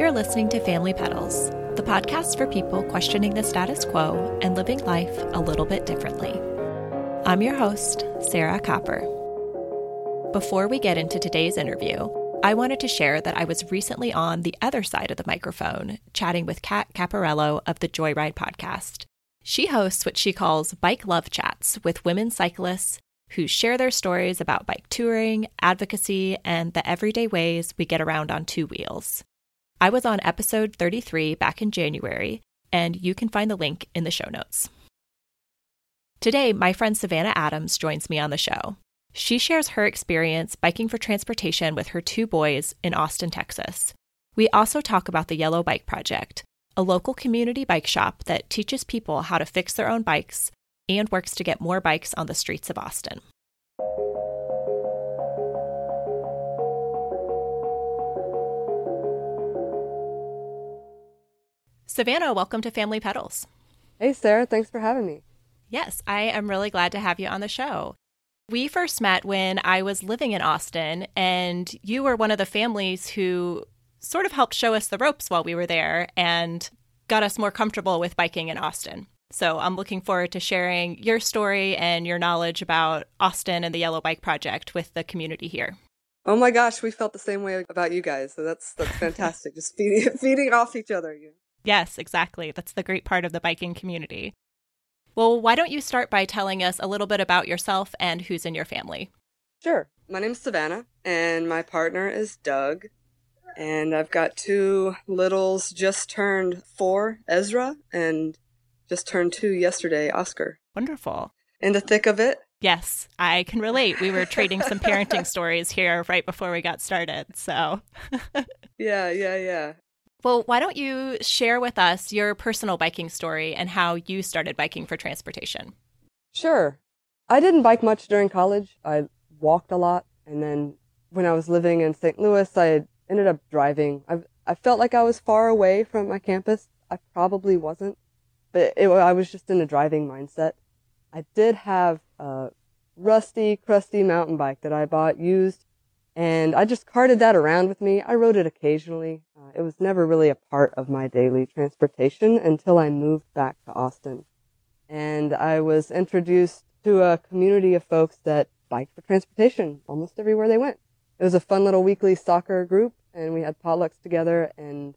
You're listening to Family Pedals, the podcast for people questioning the status quo and living life a little bit differently. I'm your host, Sarah Copper. Before we get into today's interview, I wanted to share that I was recently on the other side of the microphone chatting with Kat Caparello of the Joyride podcast. She hosts what she calls bike love chats with women cyclists who share their stories about bike touring, advocacy, and the everyday ways we get around on two wheels. I was on episode 33 back in January, and you can find the link in the show notes. Today, my friend Savannah Adams joins me on the show. She shares her experience biking for transportation with her two boys in Austin, Texas. We also talk about the Yellow Bike Project, a local community bike shop that teaches people how to fix their own bikes and works to get more bikes on the streets of Austin. Savannah, welcome to Family Pedals. Hey, Sarah. Thanks for having me. Yes, I am really glad to have you on the show. We first met when I was living in Austin, and you were one of the families who sort of helped show us the ropes while we were there and got us more comfortable with biking in Austin. So I'm looking forward to sharing your story and your knowledge about Austin and the Yellow Bike Project with the community here. Oh my gosh, we felt the same way about you guys. So that's that's fantastic. Just feeding feeding off each other. Yes, exactly. That's the great part of the biking community. Well, why don't you start by telling us a little bit about yourself and who's in your family? Sure. My name's Savannah, and my partner is Doug. And I've got two littles just turned four, Ezra, and just turned two yesterday, Oscar. Wonderful. In the thick of it? Yes, I can relate. We were trading some parenting stories here right before we got started. So, yeah, yeah, yeah. Well, why don't you share with us your personal biking story and how you started biking for transportation? Sure. I didn't bike much during college. I walked a lot. And then when I was living in St. Louis, I ended up driving. I, I felt like I was far away from my campus. I probably wasn't, but it, I was just in a driving mindset. I did have a rusty, crusty mountain bike that I bought used and I just carted that around with me. I rode it occasionally. Uh, it was never really a part of my daily transportation until I moved back to Austin. And I was introduced to a community of folks that biked for transportation almost everywhere they went. It was a fun little weekly soccer group and we had potlucks together and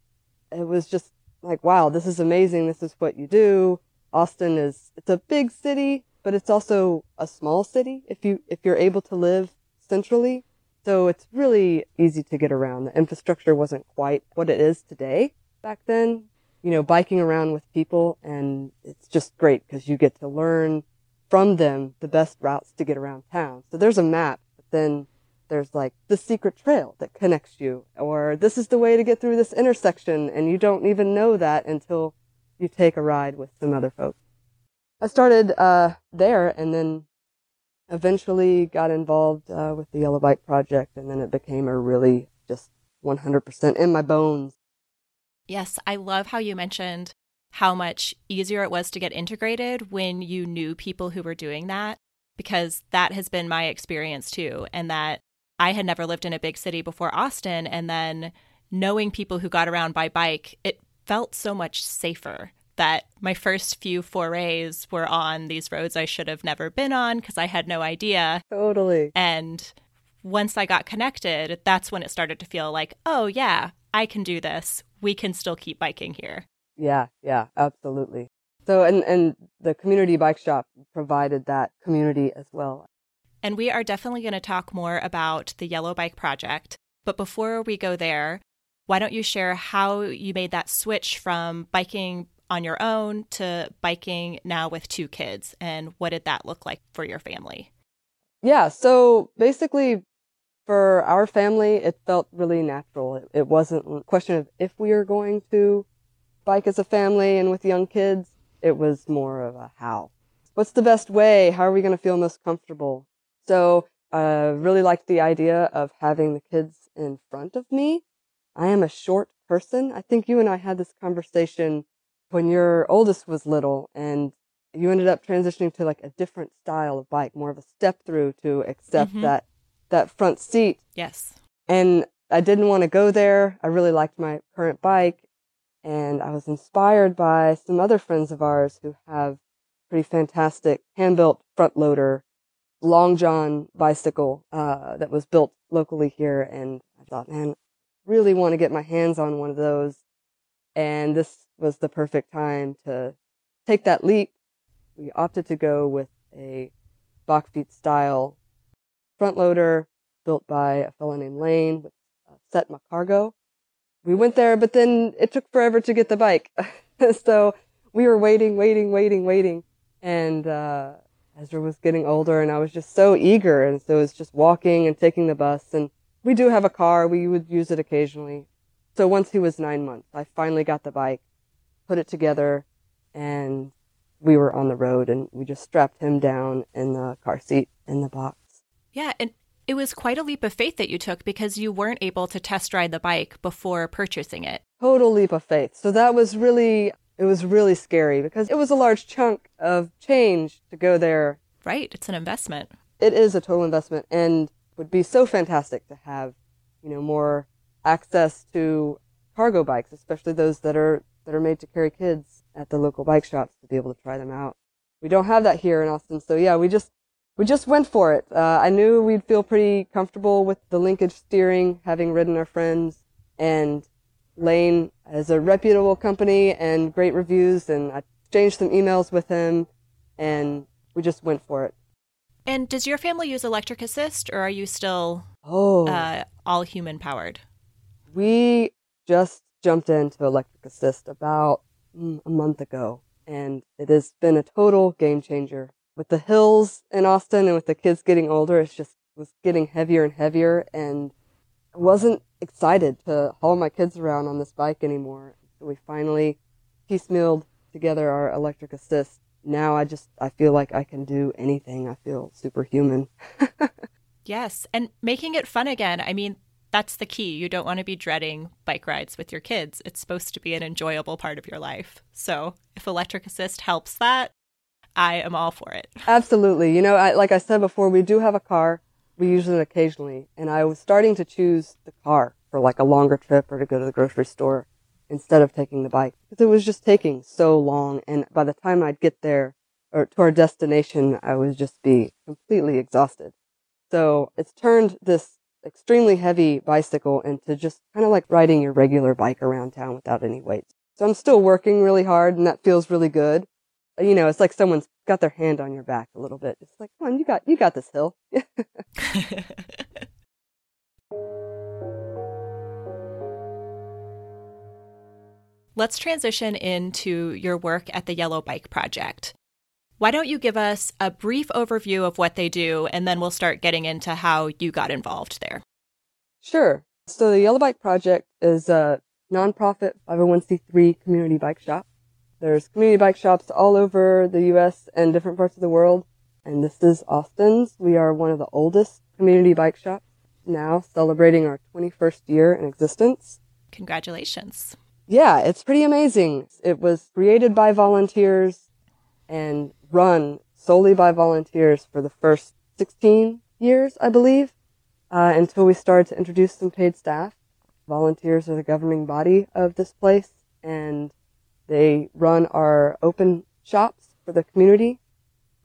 it was just like, wow, this is amazing. This is what you do. Austin is, it's a big city, but it's also a small city if you, if you're able to live centrally so it's really easy to get around. The infrastructure wasn't quite what it is today back then. You know, biking around with people and it's just great because you get to learn from them the best routes to get around town. So there's a map, but then there's like the secret trail that connects you or this is the way to get through this intersection and you don't even know that until you take a ride with some other folks. I started uh, there and then eventually got involved uh, with the Yellow Bike Project, and then it became a really just 100% in my bones. Yes, I love how you mentioned how much easier it was to get integrated when you knew people who were doing that, because that has been my experience too. And that I had never lived in a big city before Austin, and then knowing people who got around by bike, it felt so much safer that my first few forays were on these roads I should have never been on because I had no idea. Totally. And once I got connected, that's when it started to feel like, oh, yeah, I can do this. We can still keep biking here. Yeah, yeah, absolutely. So, and, and the community bike shop provided that community as well. And we are definitely going to talk more about the Yellow Bike Project. But before we go there, why don't you share how you made that switch from biking on your own to biking now with two kids? And what did that look like for your family? Yeah so basically for our family it felt really natural. It, wasn't a question of if we are going to bike as a family and with young kids. It was more of a how. What's the best way? How are we going to feel most comfortable? So i uh, really liked the idea of having the kids in front of me. I am a short person. I think you and i had this conversation when your oldest was little and you ended up transitioning to like a different style of bike, more of a step through to accept mm-hmm. that that front seat. Yes. And I didn't want to go there. I really liked my current bike and I was inspired by some other friends of ours who have pretty fantastic hand-built front loader long john bicycle uh, that was built locally here and i thought man really want to get my hands on one of those and this was the perfect time to take that leap we opted to go with a Bakfiets style front loader built by a fellow named lane with Cetma cargo we went there, but then it took forever to get the bike. so we were waiting, waiting, waiting, waiting. And, uh, Ezra was getting older and I was just so eager. And so it was just walking and taking the bus. And we do have a car. We would use it occasionally. So once he was nine months, I finally got the bike, put it together and we were on the road and we just strapped him down in the car seat in the box. Yeah. And it was quite a leap of faith that you took because you weren't able to test ride the bike before purchasing it. Total leap of faith. So that was really, it was really scary because it was a large chunk of change to go there. Right. It's an investment. It is a total investment and would be so fantastic to have, you know, more access to cargo bikes, especially those that are, that are made to carry kids at the local bike shops to be able to try them out. We don't have that here in Austin. So yeah, we just we just went for it. Uh, I knew we'd feel pretty comfortable with the linkage steering, having ridden our friends, and Lane is a reputable company and great reviews, and I exchanged some emails with him, and we just went for it. And does your family use electric assist, or are you still oh. uh, all human powered? We just jumped into electric assist about mm, a month ago, and it has been a total game changer with the hills in Austin and with the kids getting older, it's just was getting heavier and heavier and I wasn't excited to haul my kids around on this bike anymore. So we finally piecemealed together our electric assist. Now I just, I feel like I can do anything. I feel superhuman. yes. And making it fun again. I mean, that's the key. You don't want to be dreading bike rides with your kids. It's supposed to be an enjoyable part of your life. So if electric assist helps that, I am all for it. Absolutely. You know, I, like I said before, we do have a car. We use it occasionally. And I was starting to choose the car for like a longer trip or to go to the grocery store instead of taking the bike because it was just taking so long. And by the time I'd get there or to our destination, I would just be completely exhausted. So it's turned this extremely heavy bicycle into just kind of like riding your regular bike around town without any weights. So I'm still working really hard and that feels really good you know, it's like someone's got their hand on your back a little bit. It's like, come on, you got, you got this hill. Let's transition into your work at the Yellow Bike Project. Why don't you give us a brief overview of what they do, and then we'll start getting into how you got involved there? Sure. So, the Yellow Bike Project is a nonprofit 501c3 community bike shop there's community bike shops all over the U.S. and different parts of the world. And this is Austin's. We are one of the oldest community bike shops now, celebrating our 21st year in existence. Congratulations. Yeah, it's pretty amazing. It was created by volunteers and run solely by volunteers for the first 16 years, I believe, uh, until we started to introduce some paid staff. Volunteers are the governing body of this place, and they run our open shops for the community.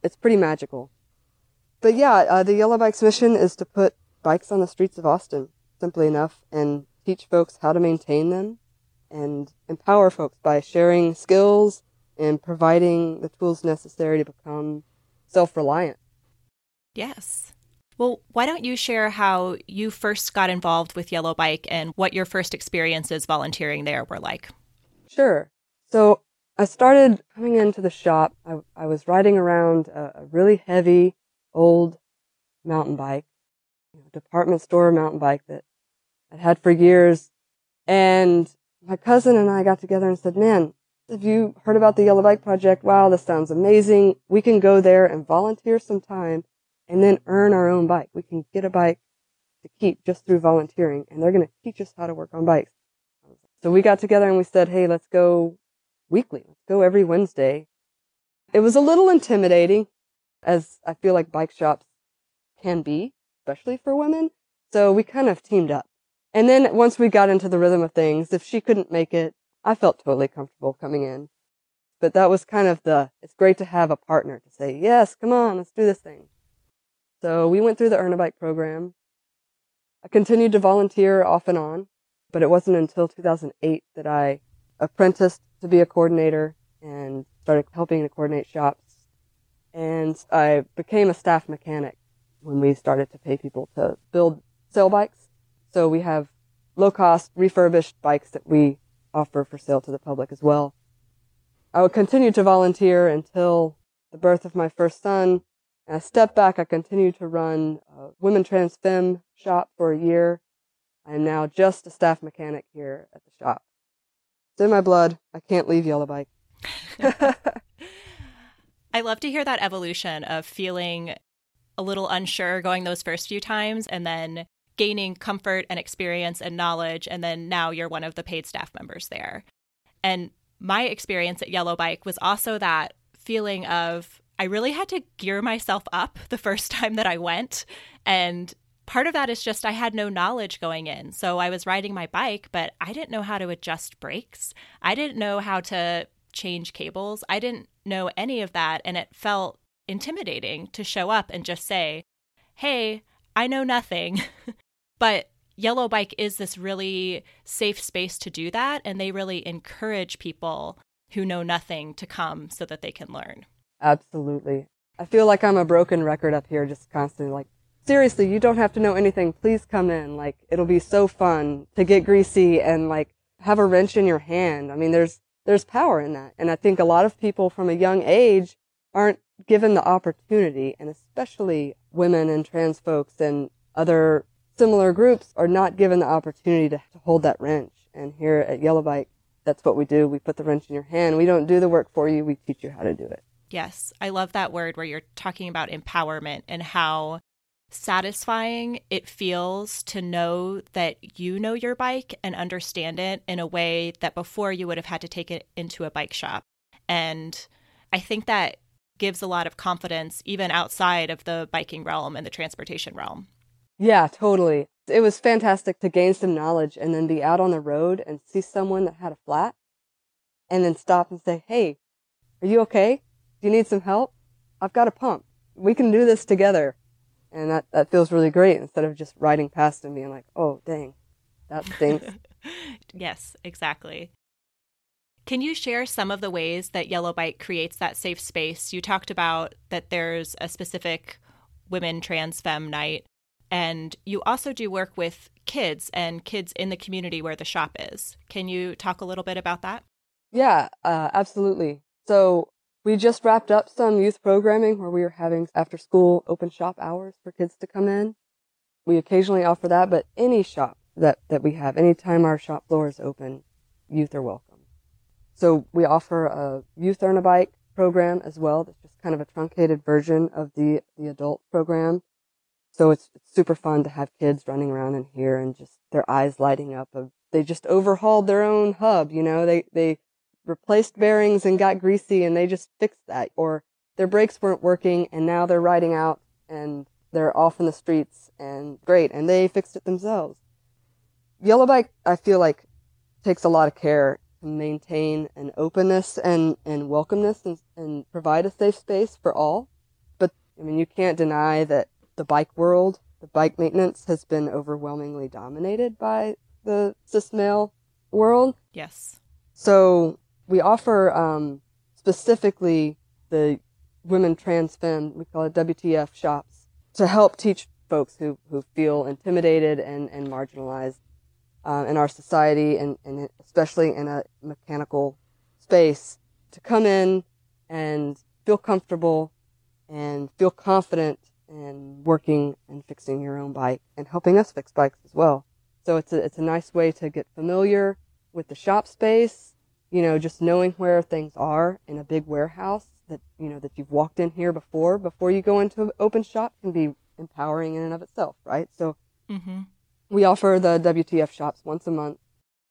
It's pretty magical. But yeah, uh, the Yellow Bikes mission is to put bikes on the streets of Austin, simply enough, and teach folks how to maintain them and empower folks by sharing skills and providing the tools necessary to become self-reliant. Yes. Well, why don't you share how you first got involved with Yellow Bike and what your first experiences volunteering there were like? Sure. So I started coming into the shop. I, I was riding around a, a, really heavy old mountain bike, you know, department store mountain bike that I'd had for years. And my cousin and I got together and said, man, have you heard about the Yellow Bike Project? Wow, this sounds amazing. We can go there and volunteer some time and then earn our own bike. We can get a bike to keep just through volunteering and they're going to teach us how to work on bikes. So we got together and we said, hey, let's go weekly. Let's go every Wednesday. It was a little intimidating, as I feel like bike shops can be, especially for women. So we kind of teamed up And then once we got into the rhythm of things, if she couldn't make it, I felt totally comfortable coming in. But that was kind of the, it's great to have a partner to say, yes, come on, let's do this thing. So we went through the Earn a Bike program. I continued to volunteer off and on, but it wasn't until 2008 that I apprenticed to be a coordinator and started helping to coordinate shops. And I became a staff mechanic when we started to pay people to build sale bikes. So we have low cost refurbished bikes that we offer for sale to the public as well. I would continue to volunteer until the birth of my first son. And I stepped back. I continued to run a women trans femme shop for a year. I am now just a staff mechanic here at the shop. It's in my blood. I can't leave Yellow Bike. I love to hear that evolution of feeling a little unsure going those first few times and then gaining comfort and experience and knowledge. And then now you're one of the paid staff members there. And my experience at Yellow Bike was also that feeling of I really had to gear myself up the first time that I went. And part of that is just I had no knowledge going in. So I was riding my bike, but I didn't know how to adjust brakes. I didn't know how to change cables. I didn't know any of that. And it felt intimidating to show up and just say, hey, I know nothing. but Yellow Bike is this really safe space to do that. And they really encourage people who know nothing to come so that they can learn. Absolutely. I feel like I'm a broken record up here, just constantly like, seriously, you don't have to know anything. Please come in. Like, it'll be so fun to get greasy and like have a wrench in your hand. I mean, there's, there's power in that. And I think a lot of people from a young age aren't given the opportunity, and especially women and trans folks and other similar groups are not given the opportunity to, to hold that wrench. And here at Yellow Bike, that's what we do. We put the wrench in your hand. We don't do the work for you. We teach you how to do it. Yes. I love that word where you're talking about empowerment and how satisfying it feels to know that you know your bike and understand it in a way that before you would have had to take it into a bike shop. And I think that gives a lot of confidence even outside of the biking realm and the transportation realm. Yeah, totally. It was fantastic to gain some knowledge and then be out on the road and see someone that had a flat and then stop and say, Hey, are you okay? Do you need some help? I've got a pump. We can do this together. And that, that feels really great instead of just riding past and being like, oh, dang, that stinks. yes, exactly. Can you share some of the ways that Yellow Bike creates that safe space? You talked about that there's a specific women trans femme night. And you also do work with kids and kids in the community where the shop is. Can you talk a little bit about that? Yeah, uh, absolutely. So we just wrapped up some youth programming where we are having after school open shop hours for kids to come in. We occasionally offer that, but any shop that, that we have, anytime our shop floor is open, youth are welcome. So we offer a youth earn a bike program as well. That's just kind of a truncated version of the, the adult program. So it's, it's super fun to have kids running around in here and just their eyes lighting up of, they just overhauled their own hub, you know, they, they replaced bearings and got greasy and they just fixed that or their brakes weren't working and now they're riding out and they're off in the streets and great and they fixed it themselves. Yellow Bike, I feel like takes a lot of care to maintain an openness and, and welcomeness and, and provide a safe space for all. But I mean, you can't deny that the bike world, the bike maintenance has been overwhelmingly dominated by the cis male world. Yes. So we offer um, specifically the women trans femme, we call it WTF shops, to help teach folks who, who feel intimidated and, and marginalized uh, in our society and, and especially in a mechanical space to come in and feel comfortable and feel confident and working and fixing your own bike and helping us fix bikes as well. So it's a, it's a nice way to get familiar with the shop space, you know, just knowing where things are in a big warehouse that, you know, that you've walked in here before, before you go into an open shop can be empowering in and of itself, right? So mm-hmm. we offer the WTF shops once a month.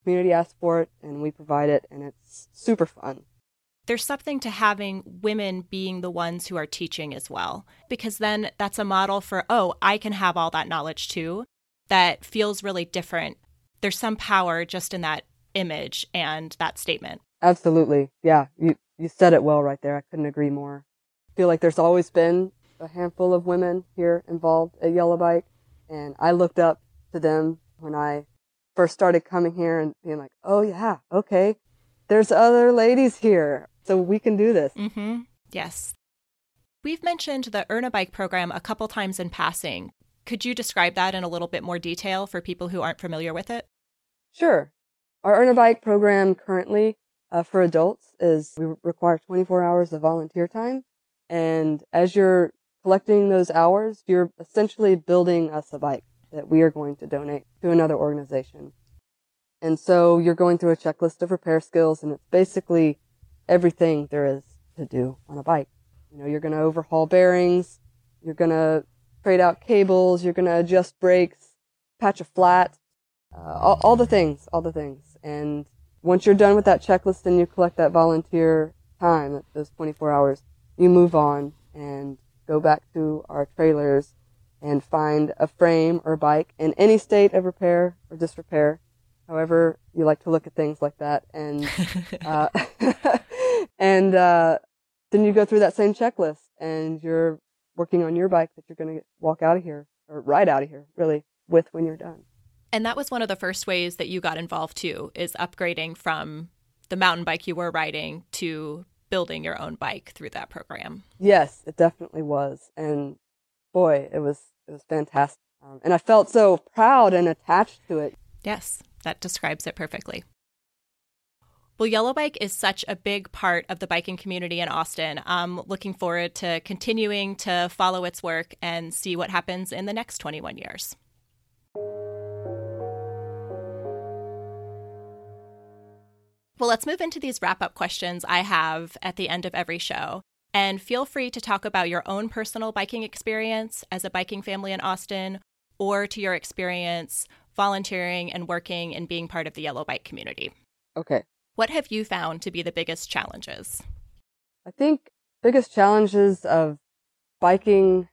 Community asks for it and we provide it and it's super fun there's something to having women being the ones who are teaching as well, because then that's a model for, oh, I can have all that knowledge too. That feels really different there's some power just in that image and that statement. Absolutely. Yeah. You, you said it well right there. I couldn't agree more. I feel like there's always been a handful of women here involved at Yellow Bike. And I looked up to them when I first started coming here and being like, oh yeah, okay. There's other ladies here. So we can do this. Mm-hmm. Yes. We've mentioned the Earn a Bike program a couple times in passing. Could you describe that in a little bit more detail for people who aren't familiar with it? Sure. Our Earn a Bike program currently uh, for adults is we require 24 hours of volunteer time. And as you're collecting those hours, you're essentially building us a bike that we are going to donate to another organization. And so you're going through a checklist of repair skills and it's basically everything there is to do on a bike. You know, you're going to overhaul bearings, you're going to trade out cables, you're going to adjust brakes, patch a flat, uh, all, all the things, all the things. And once you're done with that checklist and you collect that volunteer time, those 24 hours, you move on and go back to our trailers and find a frame or bike in any state of repair or disrepair, however you like to look at things like that. And, uh, and, uh, then you go through that same checklist and you're working on your bike that you're going to walk out of here or ride out of here really with when you're done. And that was one of the first ways that you got involved too, is upgrading from the mountain bike you were riding to building your own bike through that program. Yes, it definitely was. And boy, it was it was fantastic. Um, and I felt so proud and attached to it. Yes, that describes it perfectly. Well, Yellow Bike is such a big part of the biking community in Austin. I'm looking forward to continuing to follow its work and see what happens in the next 21 years. Well, let's move into these wrap up questions I have at the end of every show. And feel free to talk about your own personal biking experience as a biking family in Austin or to your experience volunteering and working and being part of the Yellow Bike community. Okay. What have you found to be the biggest challenges? I think biggest challenges of biking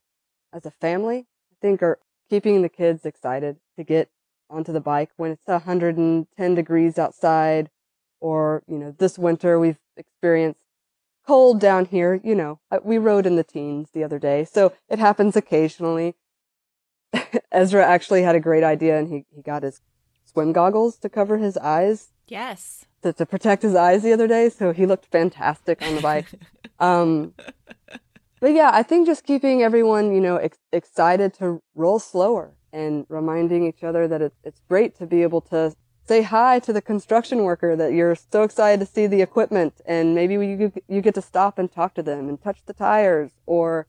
as a family, I think are keeping the kids excited to get onto the bike when it's 110 degrees outside or, you know, this winter we've experienced cold down here, you know, we rode in the teens the other day, so it happens occasionally. Ezra actually had a great idea and he, he got his swim goggles to cover his eyes. Yes. To, to protect his eyes the other day, so he looked fantastic on the bike. um, but yeah, I think just keeping everyone, you know, ex- excited to roll slower and reminding each other that it's, it's great to be able to say hi to the construction worker that you're so excited to see the equipment and maybe you, you get to stop and talk to them and touch the tires or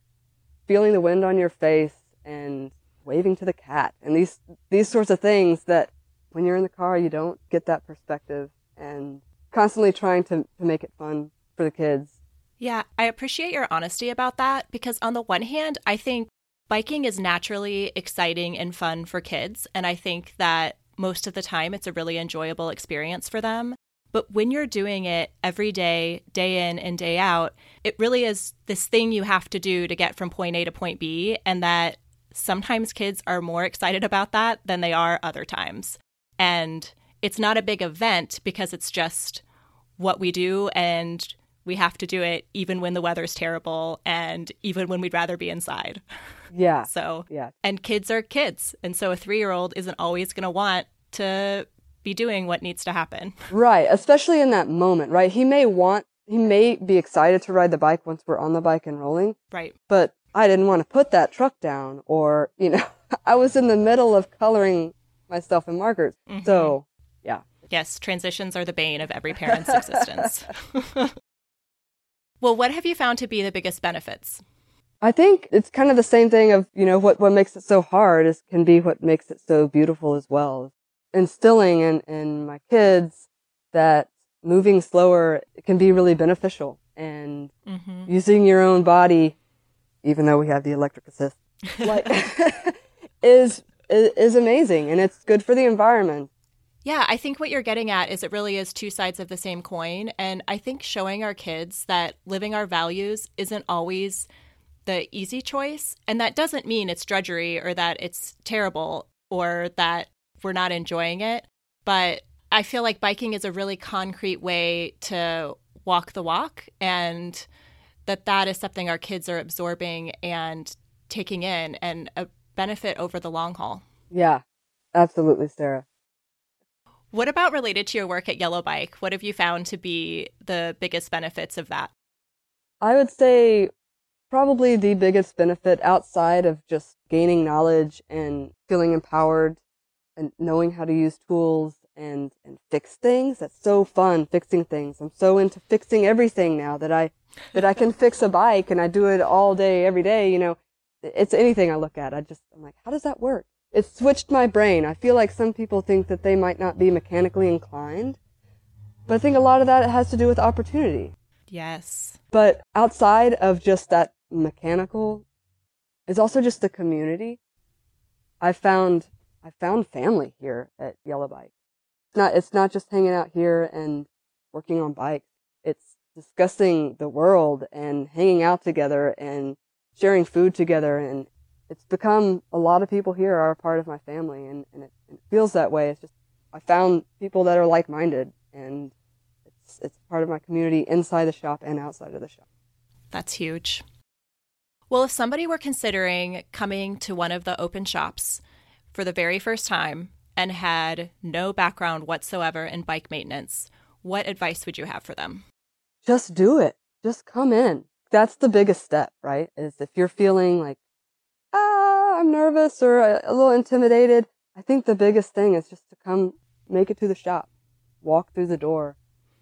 feeling the wind on your face and waving to the cat and these these sorts of things that when you're in the car you don't get that perspective and constantly trying to, to make it fun for the kids. Yeah, I appreciate your honesty about that because on the one hand, I think biking is naturally exciting and fun for kids and I think that most of the time it's a really enjoyable experience for them. But when you're doing it every day, day in and day out, it really is this thing you have to do to get from point A to point B. And that sometimes kids are more excited about that than they are other times. And it's not a big event because it's just what we do and we have to do it even when the weather's terrible and even when we'd rather be inside. Yeah. So, yeah. And kids are kids. And so a three year old isn't always going to want to be doing what needs to happen. Right. Especially in that moment, right? He may want, he may be excited to ride the bike once we're on the bike and rolling. Right. But I didn't want to put that truck down or, you know, I was in the middle of coloring myself and markers. Mm-hmm. So, yeah. Yes, transitions are the bane of every parent's existence. well, what have you found to be the biggest benefits? I think it's kind of the same thing of, you know, what, what makes it so hard is can be what makes it so beautiful as well. Instilling in, in my kids that moving slower can be really beneficial and mm-hmm. using your own body, even though we have the electric assist, like, is, is, amazing and it's good for the environment. Yeah, I think what you're getting at is it really is two sides of the same coin. And I think showing our kids that living our values isn't always the easy choice. And that doesn't mean it's drudgery or that it's terrible or that we're not enjoying it. but I feel like biking is a really concrete way to walk the walk and that that is something our kids are absorbing and taking in and benefit over the long haul. Yeah, absolutely, Sarah. What about related to your work at Yellow Bike? What have you found to be the biggest benefits of that? I would say probably the biggest benefit outside of just gaining knowledge and feeling empowered and knowing how to use tools and, and fix things. That's so fun fixing things. I'm so into fixing everything now that I, that I can fix a bike and I do it all day, every day. You know, it's anything I look at. I just, I'm like, how does that work? It switched my brain. I feel like some people think that they might not be mechanically inclined, but I think a lot of that has to do with opportunity. Yes. But outside of just that mechanical, it's also just the community. I found I found family here at Yellow Bike. It's not it's not just hanging out here and working on bikes. It's discussing the world and hanging out together and sharing food together and it's become a lot of people here are a part of my family and, and it, it feels that way. It's just I found people that are like minded and it's it's part of my community inside the shop and outside of the shop. That's huge. Well, if somebody were considering coming to one of the open shops for the very first time and had no background whatsoever in bike maintenance, what advice would you have for them? Just do it. Just come in. That's the biggest step, right? Is if you're feeling like, ah, I'm nervous or a, a little intimidated, I think the biggest thing is just to come make it to the shop, walk through the door,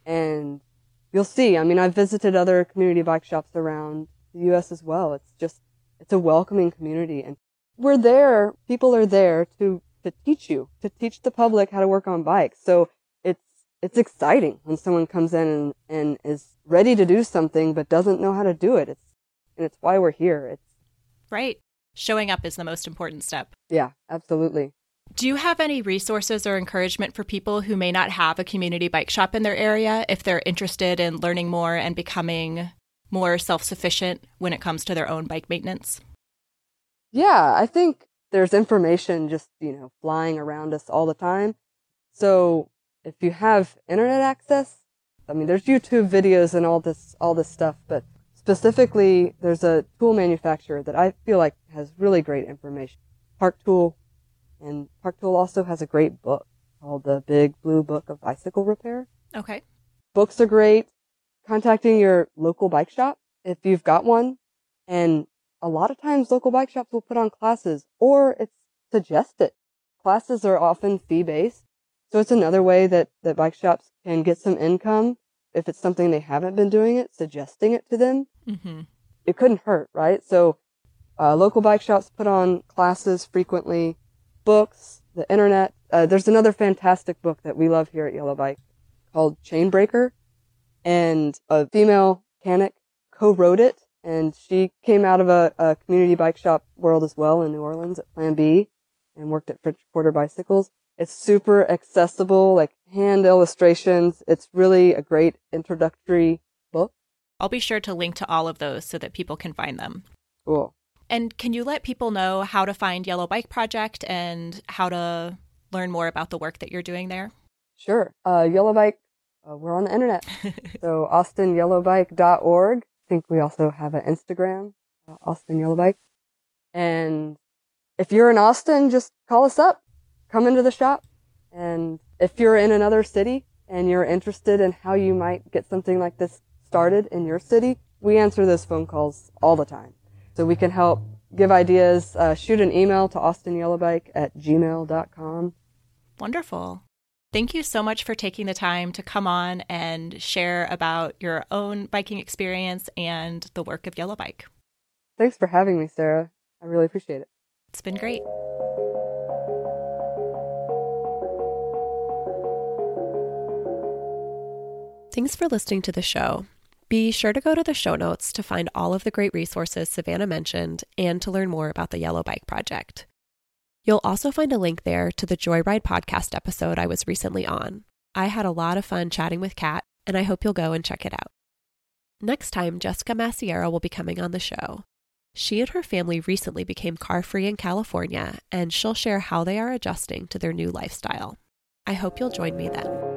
and you'll see. I mean, I've visited other community bike shops around the U.S. as well. It's just, it's a welcoming community and we're there, people are there to, to teach you, to teach the public how to work on bikes. So it's, exciting when someone comes in and, and is ready to do something but doesn't know how to do it. It's, and it's why we're here. It's right. Showing up is the most important step. Yeah, absolutely. Do you have any resources or encouragement for people who may not have a community bike shop in their area if they're interested in learning more and becoming more self sufficient when it comes to their own bike maintenance? Yeah, I think there's information just, you know, flying around us all the time. So if you have internet access, I mean, there's YouTube videos and all this, all this stuff, but specifically, there's a tool manufacturer that I feel like has really great information. Park Tool. And Park Tool also has a great book called the Big Blue Book of Bicycle Repair. Okay. Books are great contacting your local bike shop if you've got one. And a lot of times local bike shops will put on classes or it's suggested. Classes are often fee based. So it's another way that, that bike shops can get some income if it's something they haven't been doing it, suggesting it to them. Mm-hmm. It couldn't hurt, right? So uh, local bike shops put on classes frequently, books, the internet. Uh, there's another fantastic book that we love here at Yellow Bike called Chainbreaker and a female mechanic co-wrote it. And she came out of a, a community bike shop world as well in New Orleans at Plan B and worked at French Quarter Bicycles. It's super accessible, like hand illustrations. It's really a great introductory book. I'll be sure to link to all of those so that people can find them. Cool. And can you let people know how to find Yellow Bike Project and how to learn more about the work that you're doing there? Sure. Uh, Yellow Bike uh, we're on the internet. so austinyellowbike.org. I think we also have an Instagram, uh, Austin Yellowbike. And if you're in Austin, just call us up, come into the shop. And if you're in another city and you're interested in how you might get something like this started in your city, we answer those phone calls all the time. So we can help give ideas, uh, shoot an email to austinyellowbike at gmail.com. Wonderful. Thank you so much for taking the time to come on and share about your own biking experience and the work of Yellow Bike. Thanks for having me, Sarah. I really appreciate it. It's been great. Thanks for listening to the show. Be sure to go to the show notes to find all of the great resources Savannah mentioned and to learn more about the Yellow Bike Project. You'll also find a link there to the Joyride podcast episode I was recently on. I had a lot of fun chatting with Kat, and I hope you'll go and check it out. Next time, Jessica Massiera will be coming on the show. She and her family recently became car free in California, and she'll share how they are adjusting to their new lifestyle. I hope you'll join me then.